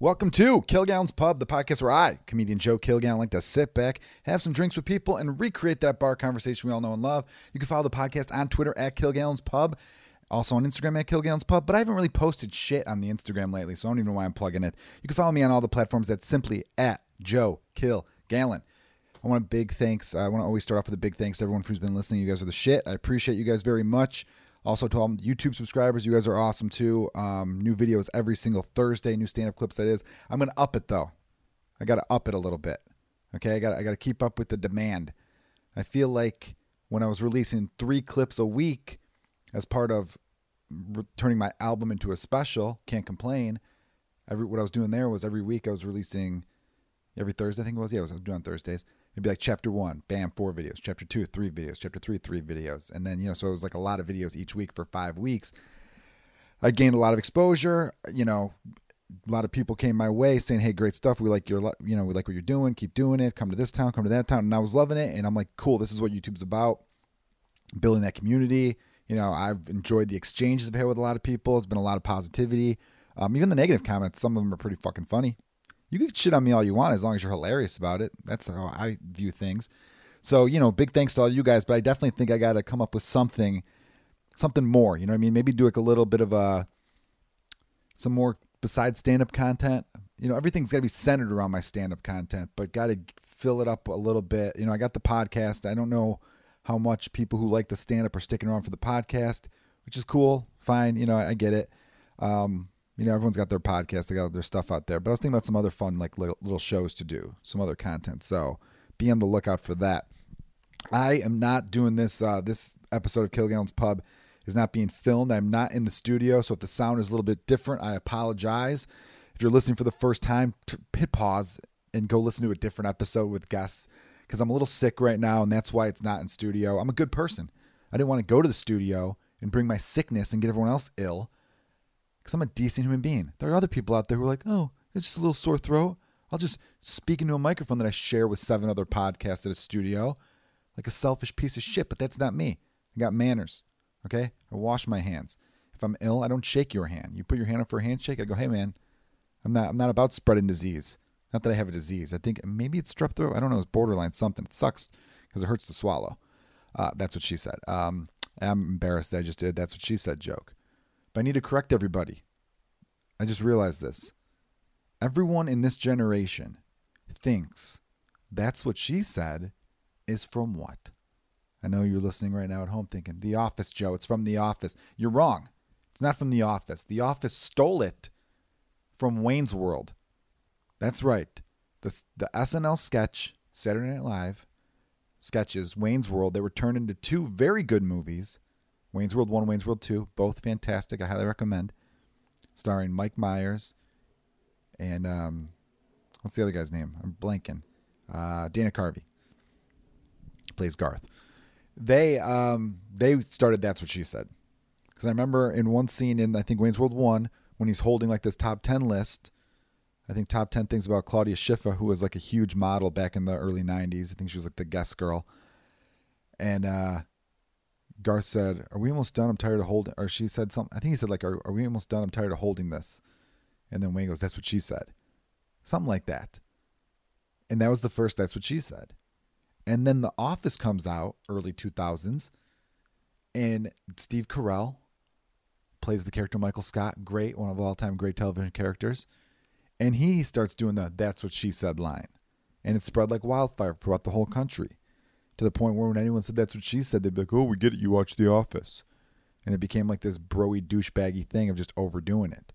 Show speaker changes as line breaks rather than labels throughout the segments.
Welcome to Kilgallen's Pub, the podcast where I, comedian Joe Kilgallen, like to sit back, have some drinks with people, and recreate that bar conversation we all know and love. You can follow the podcast on Twitter at Kilgallen's Pub, also on Instagram at Kilgallen's Pub, but I haven't really posted shit on the Instagram lately, so I don't even know why I'm plugging it. You can follow me on all the platforms that's simply at Joe Kilgallen. I want a big thanks. I want to always start off with a big thanks to everyone who's been listening. You guys are the shit. I appreciate you guys very much. Also, to all YouTube subscribers, you guys are awesome too. Um, new videos every single Thursday, new stand up clips, that is. I'm going to up it though. I got to up it a little bit. Okay. I got I got to keep up with the demand. I feel like when I was releasing three clips a week as part of turning my album into a special, can't complain. Every what I was doing there was every week I was releasing every Thursday, I think it was. Yeah, I was doing on Thursdays. It'd be like chapter one, bam, four videos. Chapter two, three videos. Chapter three, three videos. And then, you know, so it was like a lot of videos each week for five weeks. I gained a lot of exposure. You know, a lot of people came my way saying, "Hey, great stuff. We like your, you know, we like what you're doing. Keep doing it. Come to this town. Come to that town." And I was loving it. And I'm like, "Cool. This is what YouTube's about. Building that community." You know, I've enjoyed the exchanges I've had with a lot of people. It's been a lot of positivity. Um, even the negative comments, some of them are pretty fucking funny. You can shit on me all you want as long as you're hilarious about it. That's how I view things. So, you know, big thanks to all you guys, but I definitely think I got to come up with something something more, you know what I mean? Maybe do like a little bit of a some more besides stand-up content. You know, everything's got to be centered around my stand-up content, but got to fill it up a little bit. You know, I got the podcast. I don't know how much people who like the stand-up are sticking around for the podcast, which is cool. Fine, you know, I get it. Um, you know, everyone's got their podcast, they got their stuff out there. But I was thinking about some other fun, like little, shows to do, some other content. So be on the lookout for that. I am not doing this. Uh, this episode of Kilgallen's Pub is not being filmed. I'm not in the studio, so if the sound is a little bit different, I apologize. If you're listening for the first time, hit pause and go listen to a different episode with guests because I'm a little sick right now, and that's why it's not in studio. I'm a good person. I didn't want to go to the studio and bring my sickness and get everyone else ill because I'm a decent human being. There are other people out there who are like, oh, it's just a little sore throat. I'll just speak into a microphone that I share with seven other podcasts at a studio like a selfish piece of shit, but that's not me. I got manners. Okay? I wash my hands. If I'm ill, I don't shake your hand. You put your hand up for a handshake, I go, hey man, I'm not I'm not about spreading disease. Not that I have a disease. I think maybe it's strep throat. I don't know. It's borderline something. It sucks because it hurts to swallow. Uh, that's what she said. Um, I'm embarrassed that I just did. That's what she said joke. But I need to correct everybody. I just realized this. Everyone in this generation thinks that's what she said is from what? I know you're listening right now at home thinking, The Office, Joe. It's from The Office. You're wrong. It's not from The Office. The Office stole it from Wayne's World. That's right. The, the SNL sketch, Saturday Night Live sketches, Wayne's World, they were turned into two very good movies Wayne's World 1, Wayne's World 2, both fantastic. I highly recommend. Starring Mike Myers and um, what's the other guy's name? I'm blanking. Uh, Dana Carvey plays Garth. They um, they started. That's what she said. Because I remember in one scene in I think Wayne's World One when he's holding like this top ten list. I think top ten things about Claudia Schiffer, who was like a huge model back in the early '90s. I think she was like the guest girl. And uh, Garth said, "Are we almost done? I'm tired of holding." Or she said something. I think he said like, "Are, are we almost done? I'm tired of holding this." And then Wayne goes, "That's what she said," something like that. And that was the first. That's what she said. And then The Office comes out early 2000s, and Steve Carell plays the character Michael Scott. Great, one of all time great television characters. And he starts doing the "That's what she said" line, and it spread like wildfire throughout the whole country to the point where when anyone said that's what she said, they'd be like, "Oh, we get it. You watch The Office," and it became like this broy douchebaggy thing of just overdoing it.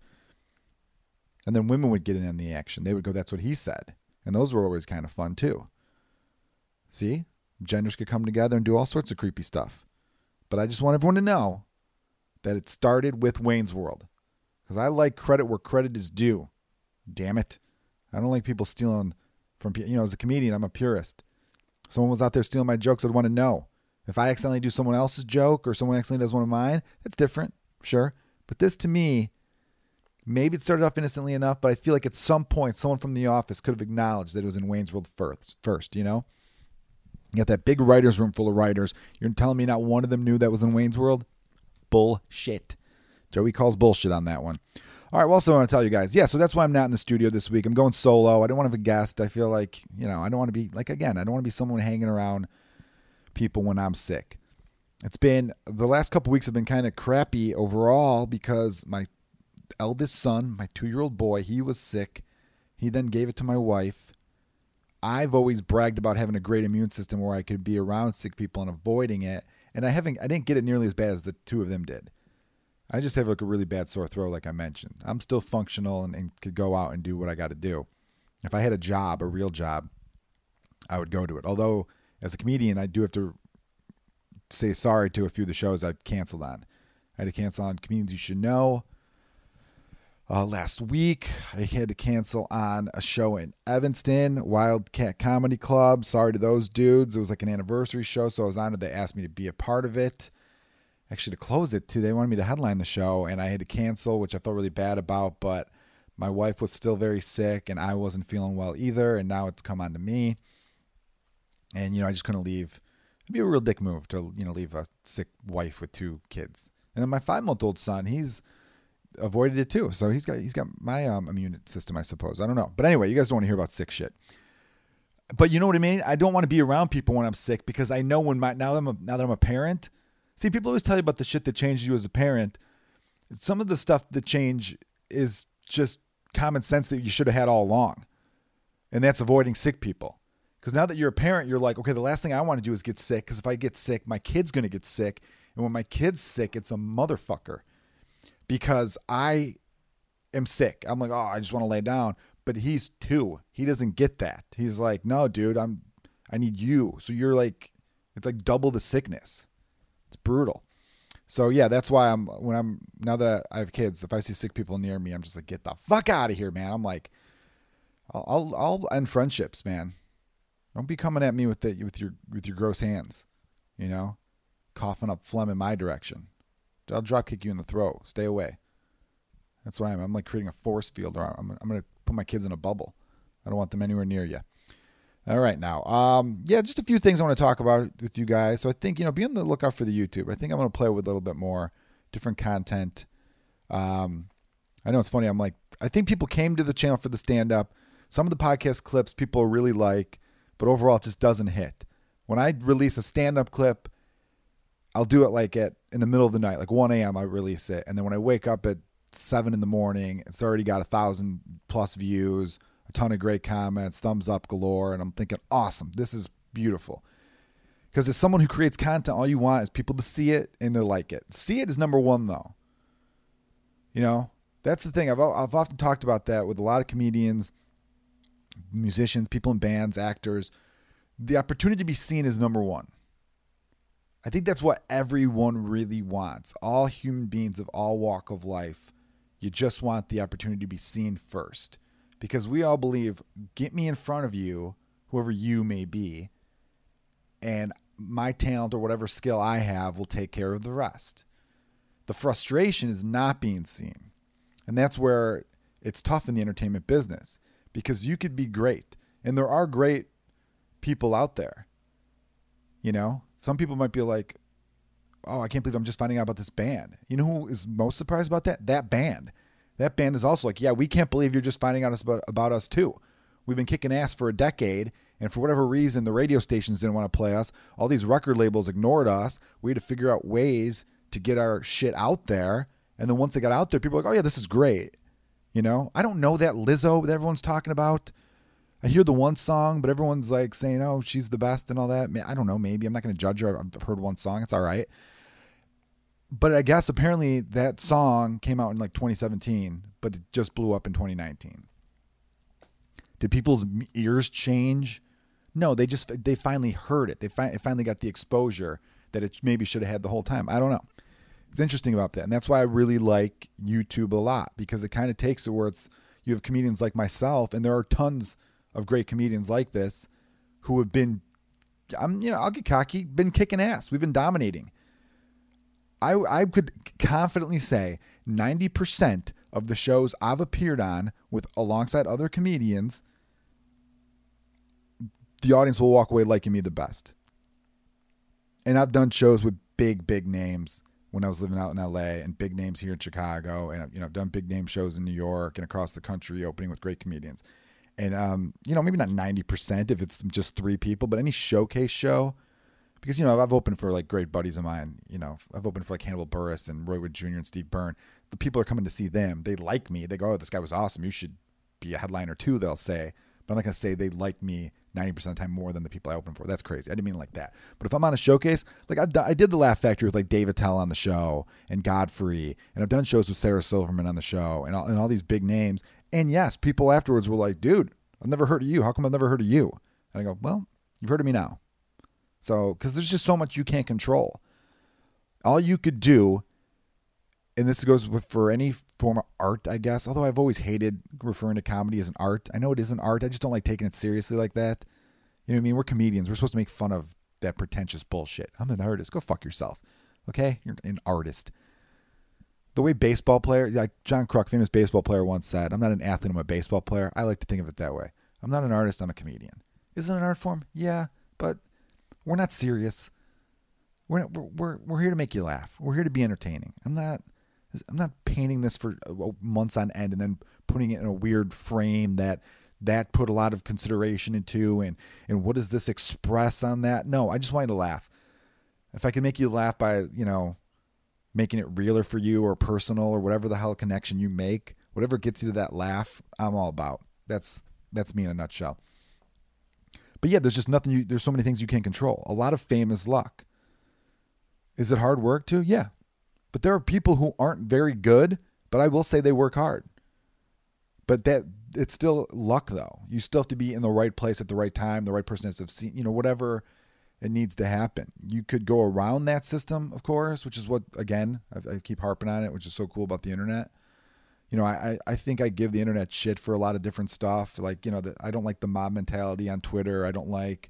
And then women would get in on the action. They would go, "That's what he said," and those were always kind of fun too. See, genders could come together and do all sorts of creepy stuff. But I just want everyone to know that it started with Wayne's World, because I like credit where credit is due. Damn it, I don't like people stealing from you know. As a comedian, I'm a purist someone was out there stealing my jokes, I'd want to know. If I accidentally do someone else's joke or someone accidentally does one of mine, that's different, sure. But this to me, maybe it started off innocently enough, but I feel like at some point someone from the office could have acknowledged that it was in Wayne's World first, first you know? You got that big writer's room full of writers. You're telling me not one of them knew that was in Wayne's World? Bullshit. Joey calls bullshit on that one. All right. Well, also I want to tell you guys, yeah. So that's why I'm not in the studio this week. I'm going solo. I don't want to have a guest. I feel like you know I don't want to be like again. I don't want to be someone hanging around people when I'm sick. It's been the last couple weeks have been kind of crappy overall because my eldest son, my two year old boy, he was sick. He then gave it to my wife. I've always bragged about having a great immune system where I could be around sick people and avoiding it. And I haven't I didn't get it nearly as bad as the two of them did. I just have like a really bad sore throat, like I mentioned. I'm still functional and, and could go out and do what I got to do. If I had a job, a real job, I would go to it. Although, as a comedian, I do have to say sorry to a few of the shows I've canceled on. I had to cancel on Comedians You Should Know. Uh, last week, I had to cancel on a show in Evanston, Wildcat Comedy Club. Sorry to those dudes. It was like an anniversary show, so I was honored they asked me to be a part of it actually to close it too. They wanted me to headline the show, and I had to cancel, which I felt really bad about. But my wife was still very sick, and I wasn't feeling well either. And now it's come on to me, and you know I just couldn't leave. It'd be a real dick move to you know leave a sick wife with two kids. And then my five month old son, he's avoided it too. So he's got he's got my um, immune system, I suppose. I don't know, but anyway, you guys don't want to hear about sick shit. But you know what I mean. I don't want to be around people when I'm sick because I know when my now I'm a, now that I'm a parent See, people always tell you about the shit that changes you as a parent. Some of the stuff that change is just common sense that you should have had all along. And that's avoiding sick people. Because now that you're a parent, you're like, okay, the last thing I want to do is get sick. Because if I get sick, my kid's going to get sick. And when my kid's sick, it's a motherfucker. Because I am sick. I'm like, oh, I just want to lay down. But he's two. He doesn't get that. He's like, no, dude, I'm, I need you. So you're like, it's like double the sickness. Brutal. So yeah, that's why I'm when I'm now that I have kids, if I see sick people near me, I'm just like, get the fuck out of here, man. I'm like, I'll I'll, I'll end friendships, man. Don't be coming at me with the with your with your gross hands, you know, coughing up phlegm in my direction. I'll drop kick you in the throat. Stay away. That's what I am. I'm like creating a force field, or I'm I'm gonna put my kids in a bubble. I don't want them anywhere near you. All right, now, um, yeah, just a few things I want to talk about with you guys. So I think you know, be on the lookout for the YouTube. I think I'm going to play with a little bit more different content. Um, I know it's funny. I'm like, I think people came to the channel for the stand up. Some of the podcast clips people really like, but overall, it just doesn't hit. When I release a stand up clip, I'll do it like at in the middle of the night, like 1 a.m. I release it, and then when I wake up at seven in the morning, it's already got a thousand plus views a ton of great comments, thumbs up galore, and I'm thinking, awesome, this is beautiful. Because as someone who creates content, all you want is people to see it and to like it. See it is number one, though. You know, that's the thing. I've, I've often talked about that with a lot of comedians, musicians, people in bands, actors. The opportunity to be seen is number one. I think that's what everyone really wants. All human beings of all walk of life, you just want the opportunity to be seen first because we all believe get me in front of you, whoever you may be, and my talent or whatever skill I have will take care of the rest. The frustration is not being seen. And that's where it's tough in the entertainment business because you could be great. And there are great people out there. You know, some people might be like, oh, I can't believe I'm just finding out about this band. You know who is most surprised about that? That band that band is also like, yeah, we can't believe you're just finding out about, about us too. We've been kicking ass for a decade, and for whatever reason, the radio stations didn't want to play us. All these record labels ignored us. We had to figure out ways to get our shit out there. And then once they got out there, people were like, oh, yeah, this is great. You know, I don't know that Lizzo that everyone's talking about. I hear the one song, but everyone's like saying, oh, she's the best and all that. I don't know. Maybe I'm not going to judge her. I've heard one song. It's all right but I guess apparently that song came out in like 2017, but it just blew up in 2019. Did people's ears change? No, they just they finally heard it. They fi- finally got the exposure that it maybe should have had the whole time. I don't know. It's interesting about that, and that's why I really like YouTube a lot because it kind of takes it where it's you have comedians like myself, and there are tons of great comedians like this who have been. I'm you know I'll get cocky, been kicking ass. We've been dominating I, I could confidently say 90% of the shows I've appeared on with alongside other comedians, the audience will walk away liking me the best. And I've done shows with big, big names, when I was living out in LA and big names here in Chicago. And, you know, I've done big name shows in New York and across the country, opening with great comedians. And, um, you know, maybe not 90% if it's just three people, but any showcase show, because, you know, I've opened for like great buddies of mine. You know, I've opened for like Hannibal Buress and Roy Wood Jr. and Steve Byrne. The people are coming to see them. They like me. They go, oh, this guy was awesome. You should be a headliner too, they'll say. But I'm not to say they like me 90% of the time more than the people I open for. That's crazy. I didn't mean like that. But if I'm on a showcase, like I've did the Laugh Factory with like Dave Attell on the show and Godfrey, and I've done shows with Sarah Silverman on the show and all, and all these big names. And yes, people afterwards were like, dude, I've never heard of you. How come I've never heard of you? And I go, well, you've heard of me now. So, because there's just so much you can't control. All you could do and this goes with for any form of art, I guess. Although I've always hated referring to comedy as an art. I know it is an art. I just don't like taking it seriously like that. You know what I mean? We're comedians. We're supposed to make fun of that pretentious bullshit. I'm an artist. Go fuck yourself. Okay? You're an artist. The way baseball player, like John Kruk, famous baseball player, once said, I'm not an athlete, I'm a baseball player. I like to think of it that way. I'm not an artist, I'm a comedian. Is it an art form? Yeah, but we're not serious. We're, we're, we're, here to make you laugh. We're here to be entertaining. I'm not I'm not painting this for uh, months on end and then putting it in a weird frame that that put a lot of consideration into and and what does this express on that? No, I just want you to laugh. If I can make you laugh by, you know, making it realer for you or personal or whatever the hell connection you make, whatever gets you to that laugh, I'm all about. That's that's me in a nutshell. But yeah, there's just nothing you there's so many things you can't control. A lot of fame is luck. Is it hard work too? Yeah, but there are people who aren't very good, but I will say they work hard. But that it's still luck though. You still have to be in the right place at the right time, the right person has to see, you know, whatever it needs to happen. You could go around that system, of course, which is what again I, I keep harping on it, which is so cool about the internet. You know, I, I think I give the internet shit for a lot of different stuff. Like, you know, the, I don't like the mob mentality on Twitter. I don't like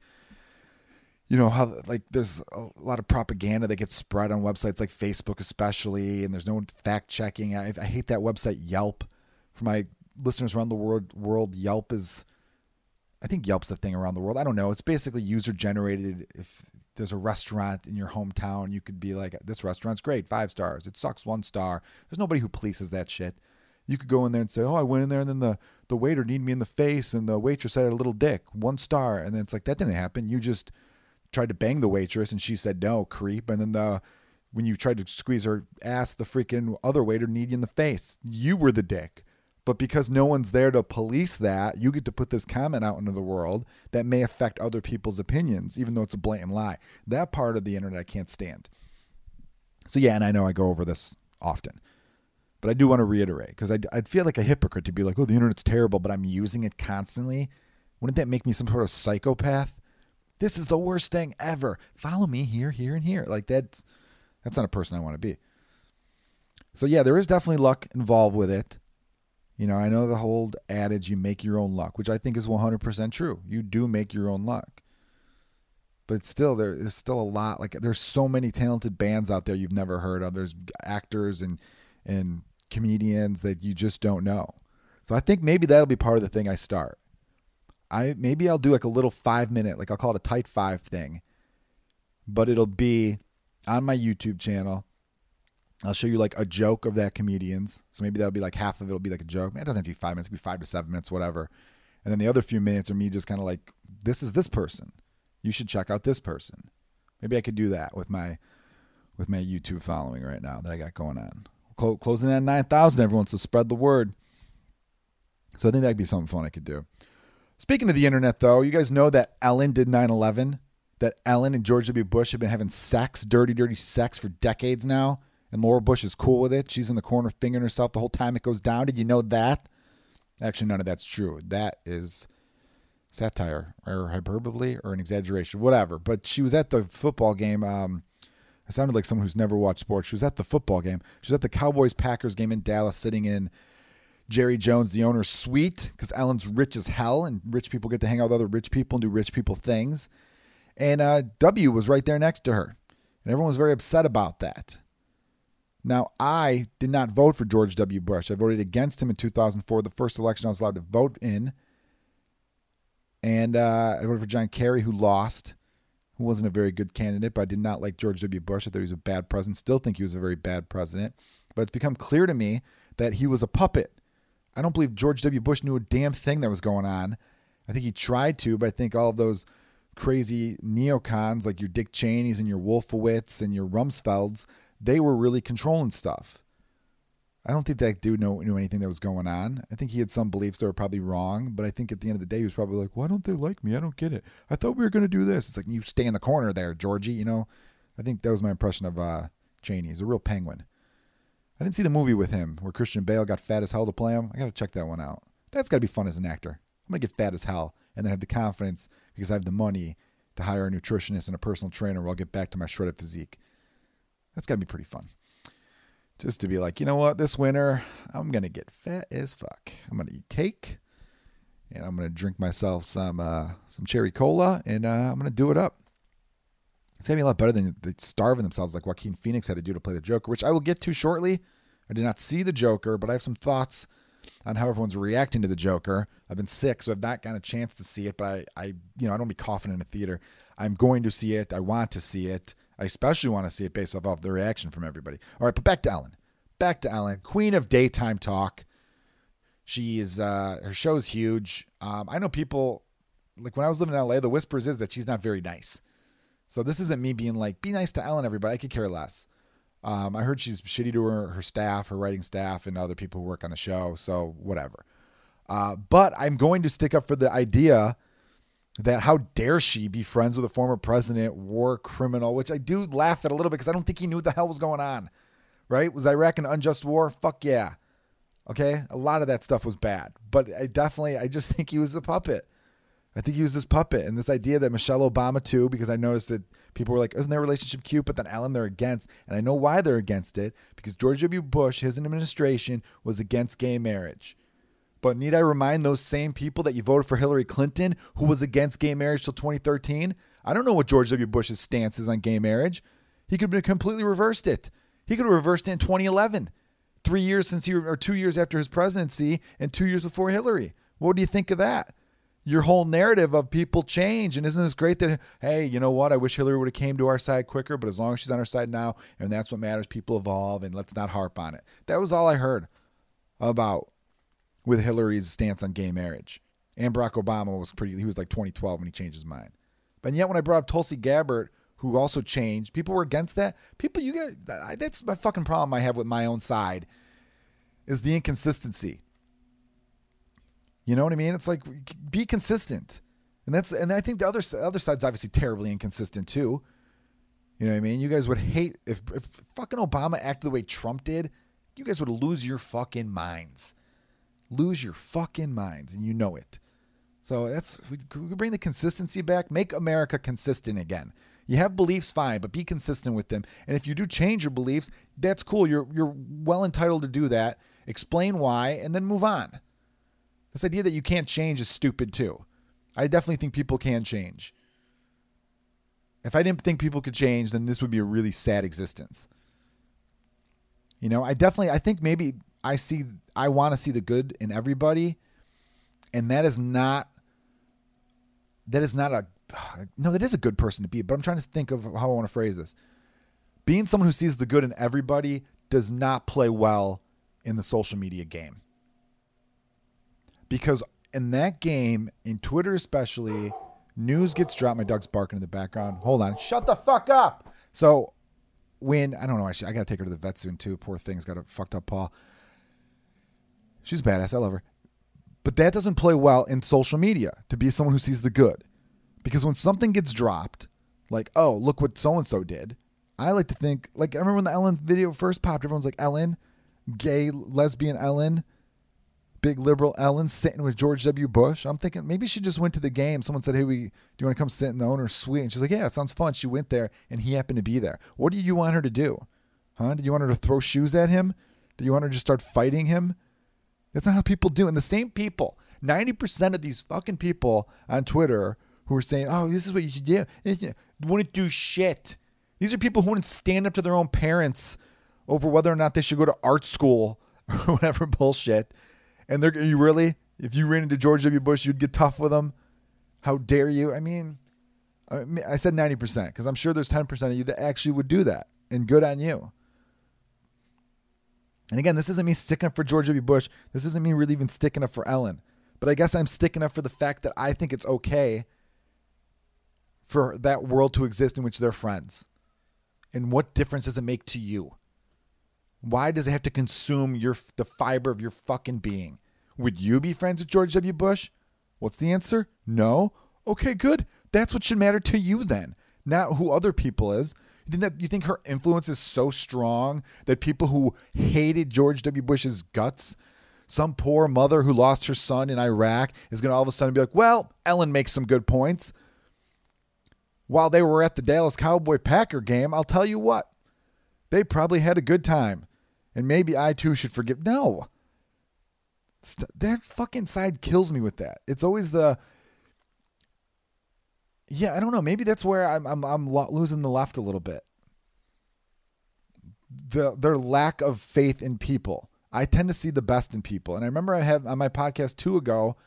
you know how like there's a lot of propaganda that gets spread on websites like Facebook especially and there's no fact checking I, I, hate that website Yelp. For my listeners around the world world Yelp is I think Yelp's the thing around the world. I don't know. It's basically user generated if there's a restaurant in your hometown you could be like this restaurant's great. Five stars. It sucks one star. There's nobody who polices that shit you could go in there and say oh I went in there and then the the waiter needed me in the face and the waitress had a little dick one star and then it's like that didn't happen you just tried to bang the waitress and she said no, creep. And then the when you tried to squeeze her ass, the freaking other waiter kneed you in the face. You were the dick. But because no one's there to police that, you get to put this comment out into the world that may affect other people's opinions, even though it's a blatant lie. That part of the internet I can't stand. So, yeah, and I know I go over this often, but I do want to reiterate because I'd, I'd feel like a hypocrite to be like, oh, the internet's terrible, but I'm using it constantly. Wouldn't that make me some sort of psychopath? This is the worst thing ever. Follow me here, here, and here. Like that's that's not a person I want to be. So yeah, there is definitely luck involved with it. You know, I know the whole adage you make your own luck, which I think is 100% true. You do make your own luck. But still there is still a lot like there's so many talented bands out there you've never heard of. There's actors and and comedians that you just don't know. So I think maybe that'll be part of the thing I start. I maybe I'll do like a little five minute, like I'll call it a tight five thing, but it'll be on my YouTube channel. I'll show you like a joke of that comedian's. So maybe that'll be like half of it'll be like a joke. Man, it doesn't have to be five minutes, it will be five to seven minutes, whatever. And then the other few minutes are me just kind of like, this is this person. You should check out this person. Maybe I could do that with my with my YouTube following right now that I got going on. Closing at nine thousand, everyone. So spread the word. So I think that'd be something fun I could do. Speaking of the internet, though, you guys know that Ellen did 9 11, that Ellen and George W. Bush have been having sex, dirty, dirty sex for decades now, and Laura Bush is cool with it. She's in the corner fingering herself the whole time it goes down. Did you know that? Actually, none of that's true. That is satire or hyperbole or an exaggeration, whatever. But she was at the football game. Um, I sounded like someone who's never watched sports. She was at the football game. She was at the Cowboys Packers game in Dallas, sitting in Jerry Jones, the owner's suite, because Ellen's rich as hell, and rich people get to hang out with other rich people and do rich people things. And uh, W was right there next to her, and everyone was very upset about that. Now, I did not vote for George W. Bush. I voted against him in 2004, the first election I was allowed to vote in. And uh, I voted for John Kerry, who lost. Who wasn't a very good candidate, but I did not like George W. Bush. I thought he was a bad president. Still think he was a very bad president. But it's become clear to me that he was a puppet. I don't believe George W. Bush knew a damn thing that was going on. I think he tried to, but I think all of those crazy neocons like your Dick Cheneys and your Wolfowitz and your Rumsfelds, they were really controlling stuff. I don't think that dude knew, knew anything that was going on. I think he had some beliefs that were probably wrong, but I think at the end of the day, he was probably like, why don't they like me? I don't get it. I thought we were going to do this. It's like, you stay in the corner there, Georgie. You know, I think that was my impression of uh, Cheney. He's a real penguin. I didn't see the movie with him where Christian Bale got fat as hell to play him. I got to check that one out. That's got to be fun as an actor. I'm going to get fat as hell and then have the confidence because I have the money to hire a nutritionist and a personal trainer where I'll get back to my shredded physique. That's got to be pretty fun. Just to be like, you know what, this winter, I'm to get fat as fuck. I'm to eat cake and I'm to drink myself some uh, some cherry cola and uh, I'm to do it up. It's to be a lot better than the starving themselves like Joaquin Phoenix had to do to play the Joker, which I will get to shortly. I did not see the Joker, but I have some thoughts on how everyone's reacting to the Joker. I've been sick, so I've not gotten a chance to see it, but I, I you know, I don't be coughing in a theater. I'm going to see it. I want to see it. I especially want to see it based off of the reaction from everybody. All right, but back to Ellen. Back to Ellen, queen of daytime talk. She is uh, her show's huge. Um, I know people like when I was living in LA. The whispers is that she's not very nice. So this isn't me being like, be nice to Ellen, everybody. I could care less. Um, I heard she's shitty to her, her staff, her writing staff, and other people who work on the show. So whatever. Uh, but I'm going to stick up for the idea that how dare she be friends with a former president, war criminal, which I do laugh at a little bit because I don't think he knew what the hell was going on. Right? Was Iraq an unjust war? Fuck yeah. Okay. A lot of that stuff was bad, but I definitely, I just think he was a puppet. I think he was this puppet and this idea that Michelle Obama too, because I noticed that people were like, isn't their relationship cute? But then Ellen, they're against. And I know why they're against it because George W. Bush, his administration was against gay marriage. But need I remind those same people that you voted for Hillary Clinton, who was against gay marriage till 2013? I don't know what George W. Bush's stance is on gay marriage. He could have completely reversed it. He could have reversed it in 2011, three years since he, or two years after his presidency, and two years before Hillary. What do you think of that? your whole narrative of people change. And isn't this great that hey, you know what? I wish Hillary would have came to our side quicker, but as long as she's on our side now, and that's what matters, people evolve, and let's not harp on it. That was all I heard about with Hillary's stance on gay marriage. And Barack Obama was pretty. He was like 2012 when he changed his mind. But yet, when I brought up Tulsi Gabbard, who also changed, people were against that. People, you get that's my fucking problem I have with my own side is the inconsistency. You know what I mean? It's like be consistent, and that's and I think the other other side's obviously terribly inconsistent too. You know what I mean? You guys would hate if, if fucking Obama acted the way Trump did. You guys would lose your fucking minds, lose your fucking minds, and you know it. So that's we, bring the consistency back. Make America consistent again. You have beliefs, fine, but be consistent with them. And if you do change your beliefs, that's cool. You're you're well entitled to do that. Explain why, and then move on. This idea that you can't change is stupid too. I definitely think people can change. If I didn't think people could change, then this would be a really sad existence. You know, I definitely I think maybe I see I want to see the good in everybody and that is not that is not a no, that is a good person to be, but I'm trying to think of how I want to phrase this. Being someone who sees the good in everybody does not play well in the social media game because in that game, in Twitter especially, news gets dropped. My dog's barking in the background. Hold on. Shut the fuck up. So when I don't know, actually, I gotta take her to the vet soon too. Poor thing's got a fucked up paw. She's badass. I love her. But that doesn't play well in social media to be someone who sees the good. Because when something gets dropped, like, oh, look what so and so did, I like to think, like, I remember when the Ellen video first popped, everyone's like, Ellen, gay, lesbian Ellen, big liberal Ellen sitting with George W. Bush. I'm thinking maybe she just went to the game. Someone said, "Hey, we do you want to come sit in the owner's suite?" And she's like, "Yeah, it sounds fun." She went there, and he happened to be there. What do you want her to do? Huh? Did you want her to throw shoes at him? Do you want her to just start fighting him? That's not how people do. And the same people, 90% of these fucking people on Twitter who are saying, "Oh, this is what you should do," wouldn't do shit. These are people who wouldn't stand up to their own parents over whether or not they should go to art school or whatever bullshit. And they're you really, if you ran into George W. Bush, you'd get tough with him. How dare you? I mean, I, said 90% because I'm sure there's 10% of you that actually would do that, and good on you. And again, this isn't me sticking up for George W. Bush. This isn't me really even sticking up for Ellen. But I guess I'm sticking up for the fact that I think it's okay for that world to exist in which they're friends. And what difference does it make to you? Why does it have to consume your the fiber of your fucking being? Would you be friends with George W. Bush? What's the answer? No. Okay, good. That's what should matter to you then, not who other people is. Think that you think her influence is so strong that people who hated George W. Bush's guts, some poor mother who lost her son in Iraq is going to all of a sudden be like, "Well, Ellen makes some good points." While they were at the Dallas Cowboy Packer game, I'll tell you what, they probably had a good time. And maybe I too should forgive. No. That fucking side kills me with that. It's always the yeah, I don't know. Maybe that's where I'm I'm I'm losing the left a little bit. The their lack of faith in people. I tend to see the best in people, and I remember I had on my podcast two ago,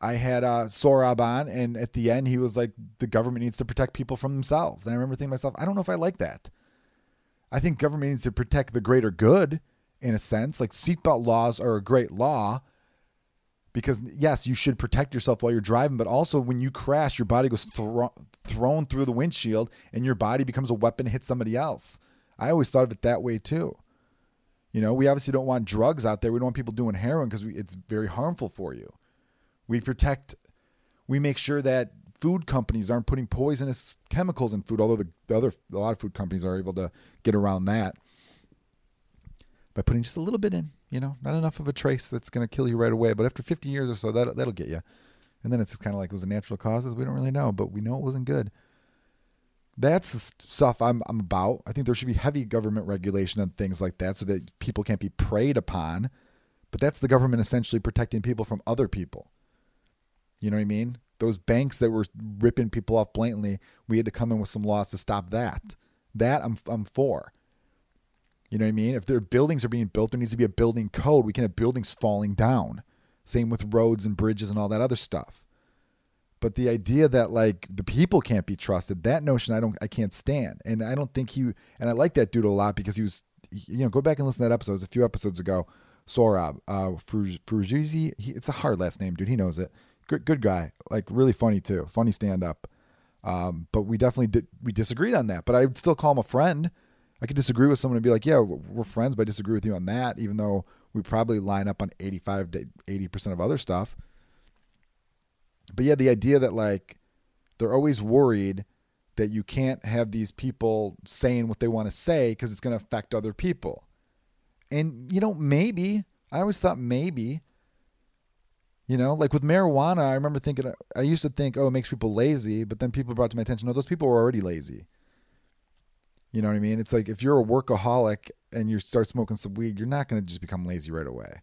I had uh, Sohrab on, and at the end he was like, "The government needs to protect people from themselves." And I remember thinking to myself, I don't know if I like that. I think government needs to protect the greater good, in a sense. Like seatbelt laws are a great law, because yes, you should protect yourself while you're driving, but also when you crash, your body goes thro- thrown through the windshield and your body becomes a weapon to hit somebody else. I always thought of it that way too. You know, we obviously don't want drugs out there. We don't want people doing heroin because it's very harmful for you. We protect, we make sure that food companies aren't putting poisonous chemicals in food, although the, the other, a lot of food companies are able to get around that by putting just a little bit in you know, not enough of a trace that's going to kill you right away. But after 15 years or so, that that'll get you. And then it's kind of like, it was a natural causes? We don't really know, but we know it wasn't good. That's the stuff I'm, I'm about. I think there should be heavy government regulation on things like that so that people can't be preyed upon. But that's the government essentially protecting people from other people. You know what I mean? Those banks that were ripping people off blatantly, we had to come in with some laws to stop that. That I'm, I'm for. You know what I mean? If their buildings are being built, there needs to be a building code. We can have buildings falling down. Same with roads and bridges and all that other stuff. But the idea that like the people can't be trusted, that notion I don't I can't stand. And I don't think he and I like that dude a lot because he was you know, go back and listen to that episode. It was a few episodes ago. Sohrab, uh Frujizi, it's a hard last name, dude. He knows it. Good good guy. Like really funny too. Funny stand up. Um, but we definitely did we disagreed on that. But I would still call him a friend I could disagree with someone and be like, yeah, we're friends, but I disagree with you on that, even though we probably line up on 85 to 80% of other stuff. But yeah, the idea that like they're always worried that you can't have these people saying what they want to say because it's going to affect other people. And, you know, maybe, I always thought maybe, you know, like with marijuana, I remember thinking, I used to think, oh, it makes people lazy. But then people brought to my attention, no, those people were already lazy. You know what I mean? It's like if you're a workaholic and you start smoking some weed, you're not going to just become lazy right away.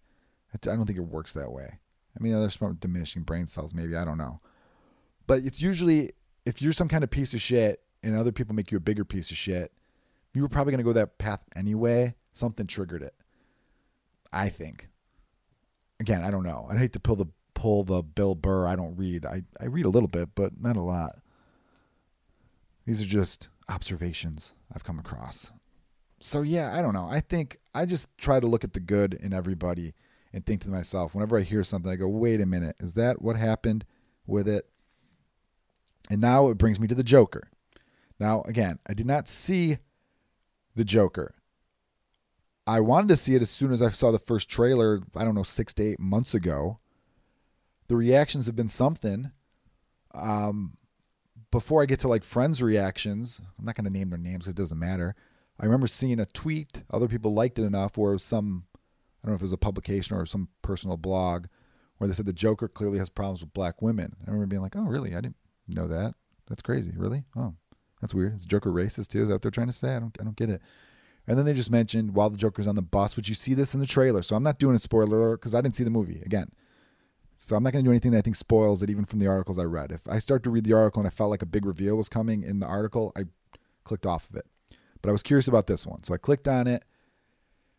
I don't think it works that way. I mean, there's some diminishing brain cells, maybe. I don't know. But it's usually if you're some kind of piece of shit and other people make you a bigger piece of shit, you were probably going to go that path anyway. Something triggered it. I think. Again, I don't know. I'd hate to pull the pull the Bill Burr. I don't read. I, I read a little bit, but not a lot. These are just observations I've come across. So yeah, I don't know. I think I just try to look at the good in everybody and think to myself, whenever I hear something, I go, wait a minute, is that what happened with it? And now it brings me to the Joker. Now, again, I did not see the Joker. I wanted to see it as soon as I saw the first trailer, I don't know, six to eight months ago. The reactions have been something. Um, before I get to like friends' reactions, I'm not going to name their names. It doesn't matter. I remember seeing a tweet. Other people liked it enough where it was some, I don't know if it was a publication or some personal blog where they said the Joker clearly has problems with black women. I remember being like, oh, really? I didn't know that. That's crazy. Really? Oh, that's weird. Is Joker racist too? Is that what they're trying to say? I don't, I don't get it. And then they just mentioned while the Joker's on the bus, which you see this in the trailer. So I'm not doing a spoiler because I didn't see the movie. Again, so I'm not going to do anything that I think spoils it, even from the articles I read. If I start to read the article and I felt like a big reveal was coming in the article, I clicked off of it. But I was curious about this one. So I clicked on it.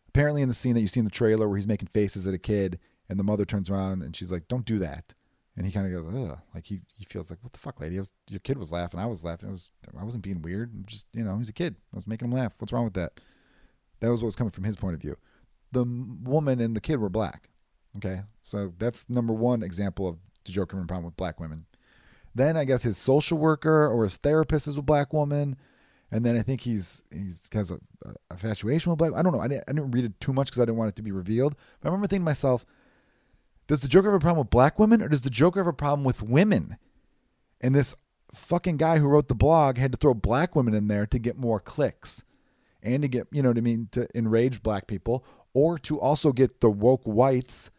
Apparently, in the scene that you see in the trailer where he's making faces at a kid and the mother turns around and she's like, Don't do that. And he kind of goes, ugh. Like he, he feels like, what the fuck, lady? Was, your kid was laughing. I was laughing. It was, I wasn't being weird. I'm just, you know, he's a kid. I was making him laugh. What's wrong with that? That was what was coming from his point of view. The woman and the kid were black. Okay. So that's number one example of the Joker having a problem with black women. Then I guess his social worker or his therapist is a black woman. And then I think he's he's has a, a infatuation with black. I don't know. I didn't, I didn't read it too much because I didn't want it to be revealed. But I remember thinking to myself, does the Joker have a problem with black women or does the Joker have a problem with women? And this fucking guy who wrote the blog had to throw black women in there to get more clicks and to get, you know what I mean, to enrage black people or to also get the woke whites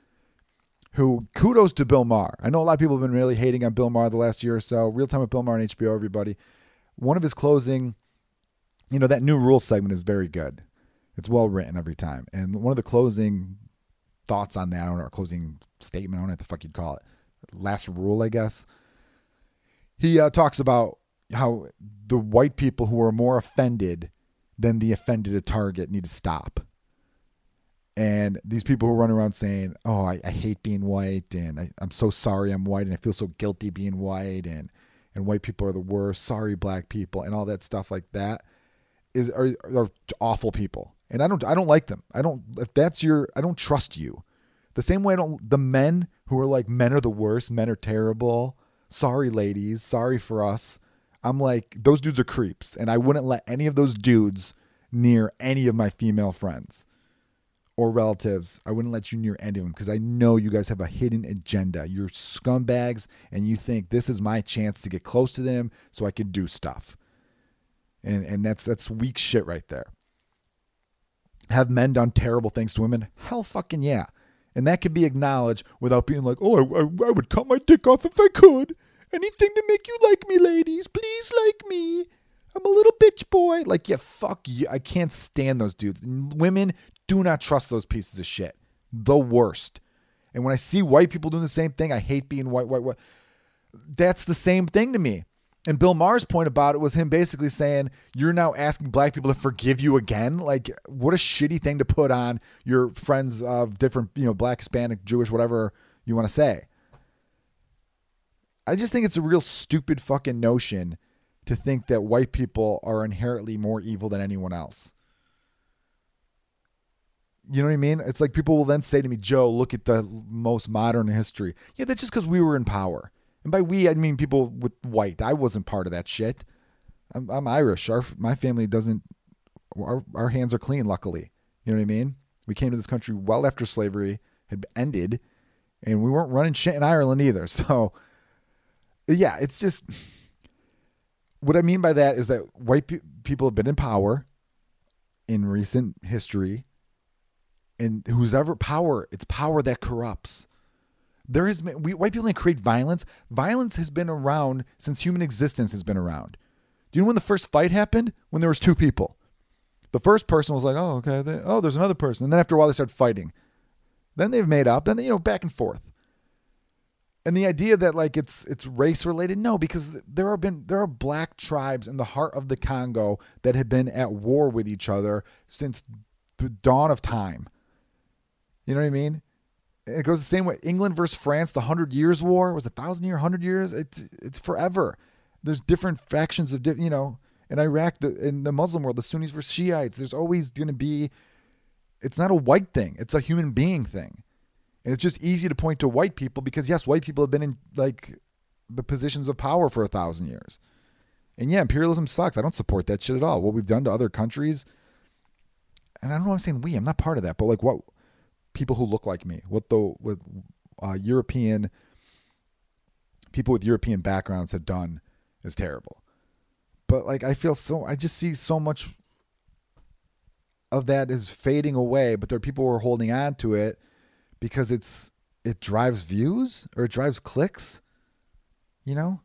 who kudos to Bill Maher. I know a lot of people have been really hating on Bill Maher the last year or so. Real time with Bill Maher on HBO, everybody. One of his closing, you know, that new rule segment is very good. It's well written every time. And one of the closing thoughts on that, or closing statement, I don't know what the fuck you'd call it. Last rule, I guess. He uh, talks about how the white people who are more offended than the offended at Target need to stop. And these people who run around saying, "Oh, I, I hate being white, and I, I'm so sorry I'm white, and I feel so guilty being white, and and white people are the worst. Sorry, black people, and all that stuff like that is are, are awful people and I don't I don't like them. I don't if that's your I don't trust you. The same way I don't the men who are like men are the worst, men are terrible. Sorry ladies, sorry for us. I'm like those dudes are creeps and I wouldn't let any of those dudes near any of my female friends or relatives. I wouldn't let you near any of them because I know you guys have a hidden agenda. You're scumbags and you think this is my chance to get close to them so I can do stuff. And and that's that's weak shit right there. Have men done terrible things to women? Hell fucking yeah. And that can be acknowledged without being like, oh, I, I, I would cut my dick off if I could. Anything to make you like me, ladies. Please like me. I'm a little bitch boy. Like, yeah, fuck you. I can't stand those dudes. Women do not trust those pieces of shit. The worst. And when I see white people doing the same thing, I hate being white, white, white. That's the same thing to me. And Bill Maher's point about it was him basically saying, You're now asking black people to forgive you again. Like, what a shitty thing to put on your friends of different, you know, black, Hispanic, Jewish, whatever you want to say. I just think it's a real stupid fucking notion to think that white people are inherently more evil than anyone else. You know what I mean? It's like people will then say to me, Joe, look at the most modern history. Yeah, that's just because we were in power. And by we, I mean people with white. I wasn't part of that shit. I'm, I'm Irish. Our my family doesn't. Our our hands are clean. Luckily, you know what I mean. We came to this country well after slavery had ended, and we weren't running shit in Ireland either. So, yeah, it's just what I mean by that is that white pe- people have been in power in recent history, and who's ever power, it's power that corrupts. There has been we, white people didn't create violence. Violence has been around since human existence has been around. Do you know when the first fight happened? When there was two people. The first person was like, "Oh, okay." They, oh, there's another person, and then after a while they started fighting. Then they've made up, and you know, back and forth. And the idea that like it's it's race related, no, because there have been there are black tribes in the heart of the Congo that have been at war with each other since the dawn of time. You know what I mean? it goes the same way. England versus France, the Hundred Years' War was a thousand year, hundred years. It's it's forever. There's different factions of you know in Iraq, the in the Muslim world, the Sunnis versus Shiites. There's always going to be. It's not a white thing. It's a human being thing, and it's just easy to point to white people because yes, white people have been in like the positions of power for a thousand years. And yeah, imperialism sucks. I don't support that shit at all. What we've done to other countries, and I don't know. What I'm saying we. I'm not part of that. But like what people who look like me, what the what uh, European people with European backgrounds have done is terrible. But like I feel so I just see so much of that is fading away, but there are people who are holding on to it because it's it drives views or it drives clicks. You know?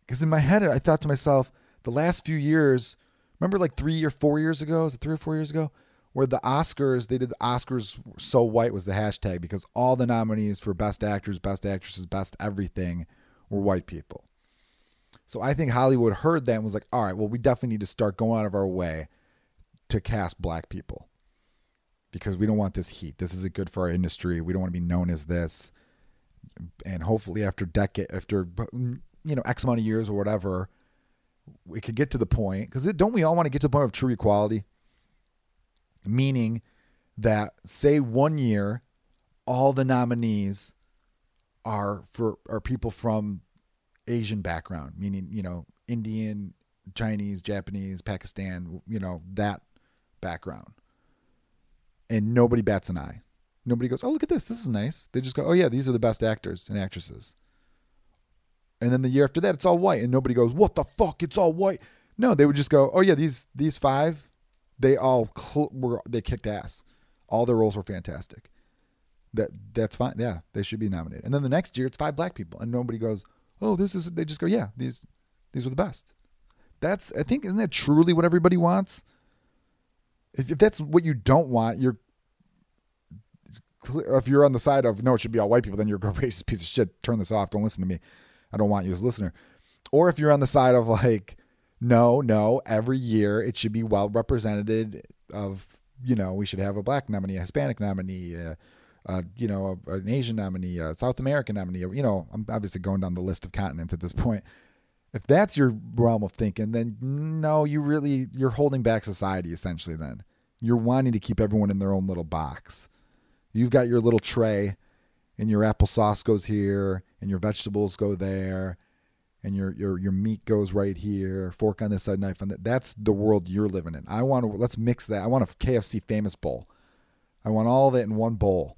Because in my head I thought to myself, the last few years, remember like three or four years ago, is it three or four years ago? Where the Oscars, they did the Oscars so white was the hashtag because all the nominees for best actors, best actresses, best everything were white people. So I think Hollywood heard that and was like, all right, well, we definitely need to start going out of our way to cast black people because we don't want this heat. This isn't good for our industry. We don't want to be known as this. and hopefully after decade after you know X amount of years or whatever, we could get to the point because don't we all want to get to the point of true equality? Meaning that say one year, all the nominees are for are people from Asian background, meaning you know Indian, Chinese, Japanese, Pakistan, you know that background, and nobody bats an eye. Nobody goes, "Oh, look at this! This is nice." They just go, "Oh yeah, these are the best actors and actresses." And then the year after that, it's all white, and nobody goes, "What the fuck? It's all white." No, they would just go, "Oh yeah, these these five, they all cl- were they kicked ass. All their roles were fantastic. That that's fine. Yeah, they should be nominated." And then the next year, it's five black people, and nobody goes, "Oh, this is." They just go, "Yeah, these these were the best." That's I think isn't that truly what everybody wants? If, if that's what you don't want, you're if you're on the side of no, it should be all white people, then you're a racist piece of shit. Turn this off. Don't listen to me. I don't want you as a listener. Or if you're on the side of like, no, no, every year it should be well represented of, you know, we should have a black nominee, a Hispanic nominee, uh, uh, you know, an Asian nominee, a South American nominee. You know, I'm obviously going down the list of continents at this point. If that's your realm of thinking, then no, you really you're holding back society essentially. Then you're wanting to keep everyone in their own little box. You've got your little tray, and your applesauce goes here, and your vegetables go there and your your your meat goes right here fork on this side knife on that that's the world you're living in. I want to let's mix that. I want a kfc famous bowl. I want all of it in one bowl.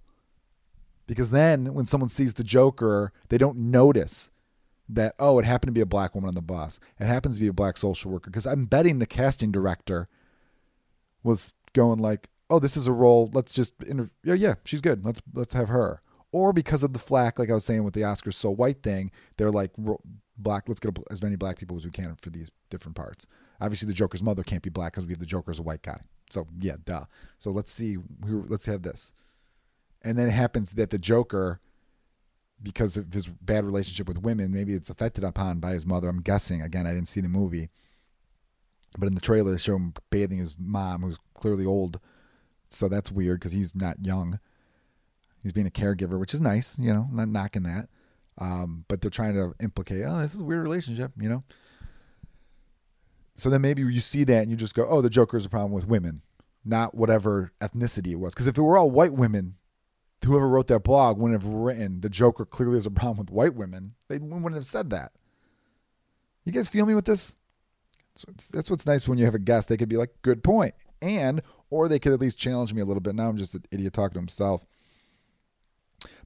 Because then when someone sees the joker they don't notice that oh it happened to be a black woman on the bus. It happens to be a black social worker. Because i'm betting the casting director was going like oh this is a role. Let's just yeah yeah she's good. Let's let's have her. Or because of the flack, like I was saying with the Oscars so white thing, they're like black. Let's get as many black people as we can for these different parts. Obviously, the Joker's mother can't be black because we have the Joker as a white guy. So yeah, duh. So let's see. Let's have this, and then it happens that the Joker, because of his bad relationship with women, maybe it's affected upon by his mother. I'm guessing. Again, I didn't see the movie, but in the trailer they show him bathing his mom, who's clearly old. So that's weird because he's not young he's being a caregiver, which is nice, you know, not knocking that. Um, but they're trying to implicate, oh, this is a weird relationship, you know. So then maybe you see that and you just go, oh, the Joker is a problem with women, not whatever ethnicity it was. Because if it were all white women, whoever wrote that blog wouldn't have written the Joker clearly has a problem with white women. They wouldn't have said that. You guys feel me with this? That's what's, that's what's nice when you have a guest. They could be like, good point. And, or they could at least challenge me a little bit. Now I'm just an idiot talking to himself.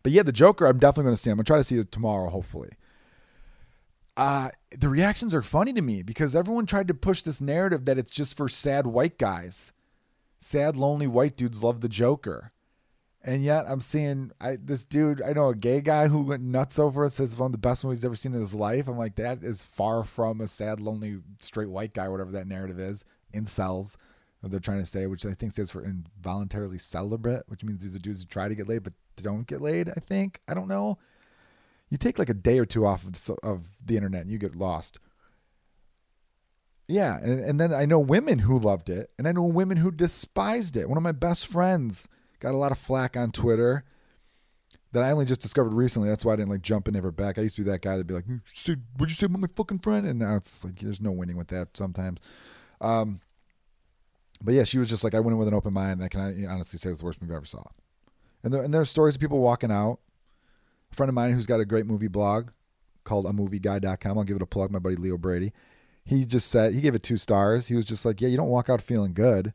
But yeah, the Joker, I'm definitely going to see. I'm going to try to see it tomorrow, hopefully. Uh, the reactions are funny to me because everyone tried to push this narrative that it's just for sad white guys. Sad, lonely white dudes love the Joker. And yet I'm seeing I, this dude, I know a gay guy who went nuts over it, says it's one of the best movies he's ever seen in his life. I'm like, that is far from a sad, lonely, straight white guy, whatever that narrative is. Incels, they're trying to say, which I think stands for involuntarily celibate, which means these are dudes who try to get laid but don't get laid. I think I don't know. You take like a day or two off of the, of the internet and you get lost. Yeah, and, and then I know women who loved it, and I know women who despised it. One of my best friends got a lot of flack on Twitter that I only just discovered recently. That's why I didn't like jump in ever back. I used to be that guy that'd be like, "Would you say about my fucking friend?" And now it's like there's no winning with that sometimes. Um, but yeah, she was just like, I went in with an open mind, and I can honestly say it was the worst movie I ever saw. And there, and there are stories of people walking out. A friend of mine who's got a great movie blog called a amovieguy.com. I'll give it a plug, my buddy Leo Brady. He just said, he gave it two stars. He was just like, yeah, you don't walk out feeling good.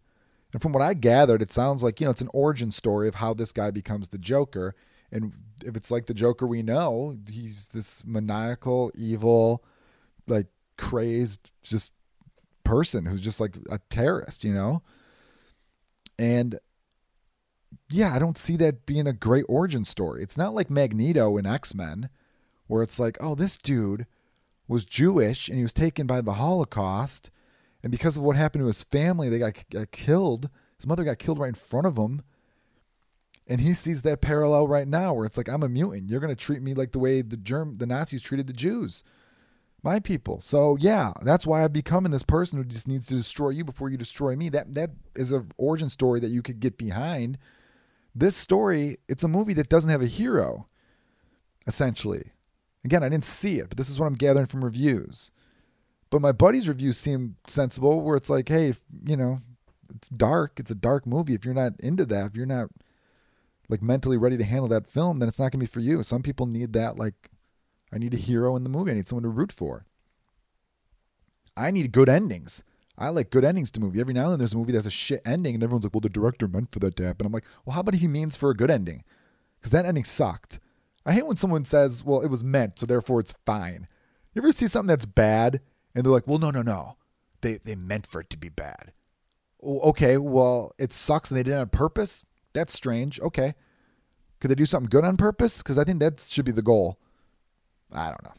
And from what I gathered, it sounds like, you know, it's an origin story of how this guy becomes the Joker. And if it's like the Joker we know, he's this maniacal, evil, like crazed, just person who's just like a terrorist, you know? And yeah, I don't see that being a great origin story. It's not like Magneto in X Men, where it's like, oh, this dude was Jewish and he was taken by the Holocaust. And because of what happened to his family, they got, got killed. His mother got killed right in front of him. And he sees that parallel right now where it's like, I'm a mutant. You're going to treat me like the way the Germ- the Nazis treated the Jews my people. So yeah, that's why I've become this person who just needs to destroy you before you destroy me. That that is an origin story that you could get behind. This story, it's a movie that doesn't have a hero. essentially. Again, I didn't see it, but this is what I'm gathering from reviews. But my buddy's reviews seem sensible, where it's like, hey, if, you know, it's dark. It's a dark movie. If you're not into that, if you're not like mentally ready to handle that film, then it's not gonna be for you. Some people need that. Like, I need a hero in the movie. I need someone to root for. I need good endings. I like good endings to movie. Every now and then there's a movie that's a shit ending, and everyone's like, "Well, the director meant for that to happen." I'm like, "Well, how about he means for a good ending?" Because that ending sucked. I hate when someone says, "Well, it was meant, so therefore it's fine." You ever see something that's bad, and they're like, "Well, no, no, no, they they meant for it to be bad." Okay, well, it sucks, and they did it on purpose. That's strange. Okay, could they do something good on purpose? Because I think that should be the goal. I don't know.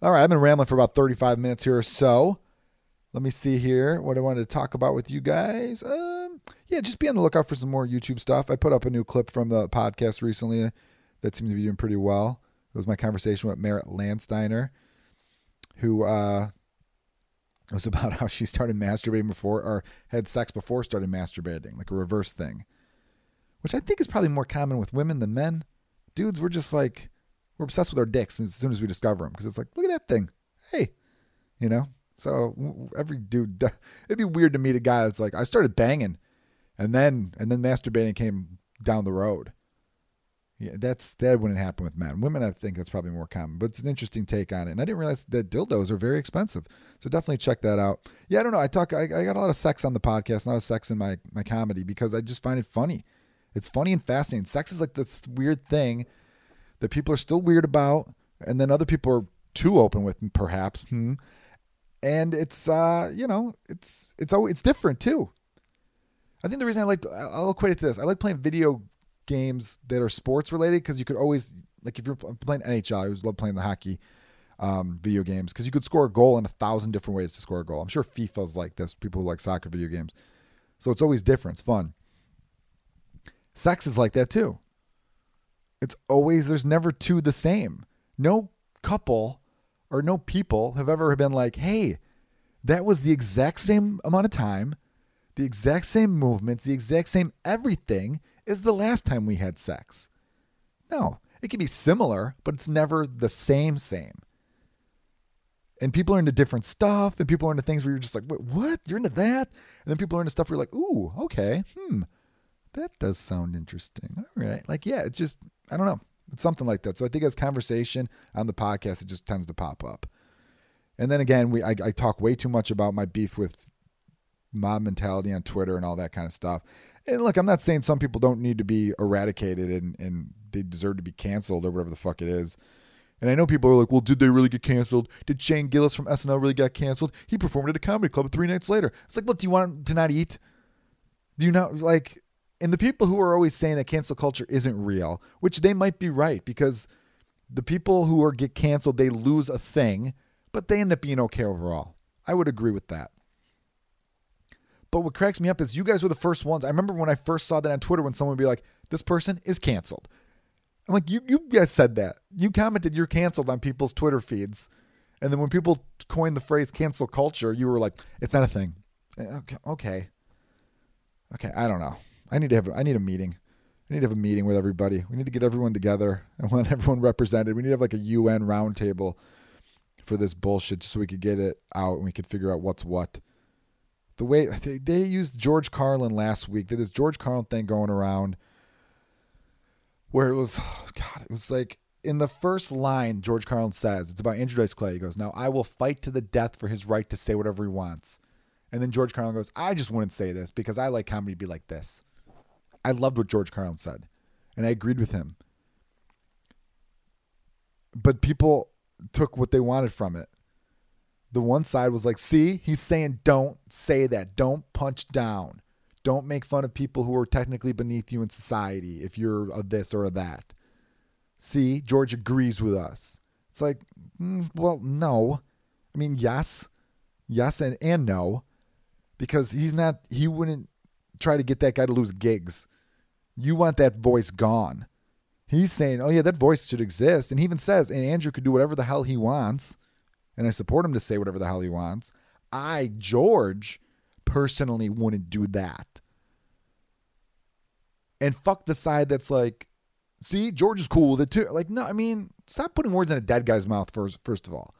All right, I've been rambling for about 35 minutes here or so. Let me see here what I wanted to talk about with you guys. Um, yeah, just be on the lookout for some more YouTube stuff. I put up a new clip from the podcast recently that seems to be doing pretty well. It was my conversation with Merritt Landsteiner, who uh, was about how she started masturbating before or had sex before starting masturbating, like a reverse thing, which I think is probably more common with women than men. Dudes, we're just like we're obsessed with our dicks as soon as we discover them because it's like, look at that thing, hey, you know. So every dude, it'd be weird to meet a guy that's like, I started banging, and then and then masturbating came down the road. Yeah, that's that wouldn't happen with men. Women, I think that's probably more common, but it's an interesting take on it. And I didn't realize that dildos are very expensive, so definitely check that out. Yeah, I don't know. I talk. I, I got a lot of sex on the podcast, not a sex in my my comedy because I just find it funny. It's funny and fascinating. Sex is like this weird thing that people are still weird about, and then other people are too open with, perhaps. Hmm and it's uh, you know, it's it's always, it's different too. I think the reason I like I'll equate it to this. I like playing video games that are sports related because you could always like if you're playing NHL, I always love playing the hockey um, video games because you could score a goal in a thousand different ways to score a goal. I'm sure FIFA's like this. People who like soccer video games, so it's always different. It's fun. Sex is like that too. It's always there's never two the same. No couple or no people have ever been like, hey, that was the exact same amount of time, the exact same movements, the exact same everything as the last time we had sex. No, it can be similar, but it's never the same, same. And people are into different stuff, and people are into things where you're just like, what? You're into that? And then people are into stuff where you're like, ooh, okay, hmm, that does sound interesting. All right. Like, yeah, it's just, I don't know. It's something like that. So I think as conversation on the podcast, it just tends to pop up. And then again, we I, I talk way too much about my beef with mob mentality on Twitter and all that kind of stuff. And look, I'm not saying some people don't need to be eradicated and, and they deserve to be canceled or whatever the fuck it is. And I know people are like, well, did they really get canceled? Did Shane Gillis from SNL really get canceled? He performed at a comedy club three nights later. It's like, what, do you want to not eat? Do you not, like, and the people who are always saying that cancel culture isn't real, which they might be right because the people who are get canceled, they lose a thing, but they end up being okay overall. I would agree with that. But what cracks me up is you guys were the first ones. I remember when I first saw that on Twitter when someone would be like, this person is canceled. I'm like, you, you guys said that. You commented you're canceled on people's Twitter feeds. And then when people coined the phrase cancel culture, you were like, it's not a thing. Eh, okay. Okay. Okay. I don't know. I need to have I need a meeting. I need to have a meeting with everybody. We need to get everyone together. I want everyone represented. We need to have like a UN roundtable for this bullshit so we could get it out and we could figure out what's what. The way they, they used George Carlin last week, did this George Carlin thing going around where it was, oh God, it was like in the first line, George Carlin says, it's about Andrew Dice Clay. He goes, Now I will fight to the death for his right to say whatever he wants. And then George Carlin goes, I just wouldn't say this because I like comedy to be like this. I loved what George Carlin said, and I agreed with him. But people took what they wanted from it. The one side was like, see, he's saying, don't say that. Don't punch down. Don't make fun of people who are technically beneath you in society if you're a this or a that. See, George agrees with us. It's like, mm, well, no. I mean, yes, yes, and, and no, because he's not, he wouldn't try to get that guy to lose gigs. You want that voice gone. He's saying, oh, yeah, that voice should exist. And he even says, and Andrew could do whatever the hell he wants. And I support him to say whatever the hell he wants. I, George, personally wouldn't do that. And fuck the side that's like, see, George is cool with it too. Like, no, I mean, stop putting words in a dead guy's mouth first. First of all,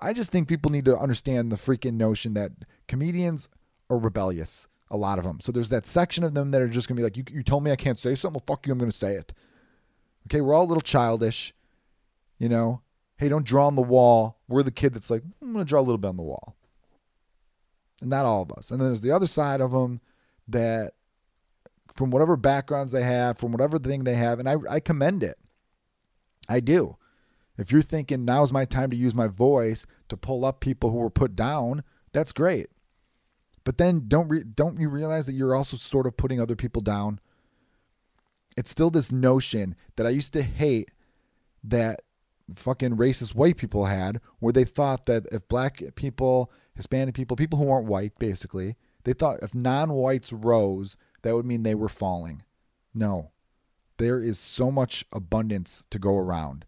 I just think people need to understand the freaking notion that comedians are rebellious. A lot of them. So there's that section of them that are just gonna be like, you, you told me I can't say something. Well, fuck you. I'm gonna say it. Okay, we're all a little childish. You know, hey, don't draw on the wall. We're the kid that's like, mm, I'm gonna draw a little bit on the wall. And not all of us. And then there's the other side of them that, from whatever backgrounds they have, from whatever thing they have, and I, I commend it. I do. If you're thinking now's my time to use my voice to pull up people who were put down, that's great. But then don't re- don't you realize that you're also sort of putting other people down? It's still this notion that I used to hate that fucking racist white people had where they thought that if black people, Hispanic people, people who aren't white basically, they thought if non-whites rose, that would mean they were falling. No. There is so much abundance to go around.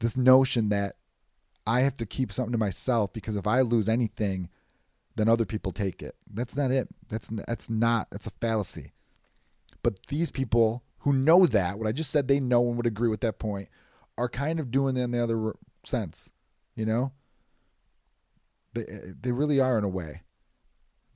This notion that I have to keep something to myself because if I lose anything, then other people take it. That's not it. That's that's not. That's a fallacy. But these people who know that, what I just said, they know and would agree with that point, are kind of doing it in the other sense. You know, they eh, eh, they really are in a way.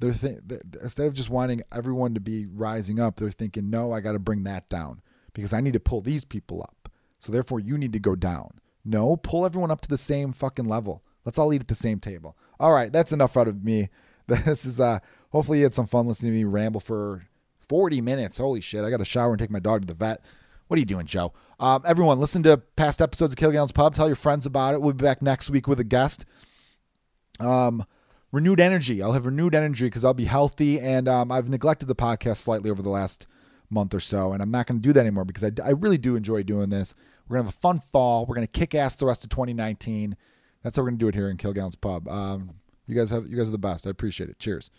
They're th- instead of just wanting everyone to be rising up, they're thinking, no, I got to bring that down because I need to pull these people up. So therefore, you need to go down. No, pull everyone up to the same fucking level. Let's all eat at the same table. All right, that's enough out of me. This is uh hopefully you had some fun listening to me ramble for 40 minutes. Holy shit, I got to shower and take my dog to the vet. What are you doing, Joe? Um, everyone, listen to past episodes of Kilgallen's Pub. Tell your friends about it. We'll be back next week with a guest. Um, renewed energy. I'll have renewed energy because I'll be healthy, and um, I've neglected the podcast slightly over the last month or so, and I'm not going to do that anymore because I, I really do enjoy doing this. We're gonna have a fun fall. We're gonna kick ass the rest of 2019. That's how we're gonna do it here in Kilgallen's Pub. Um, you guys have you guys are the best. I appreciate it. Cheers.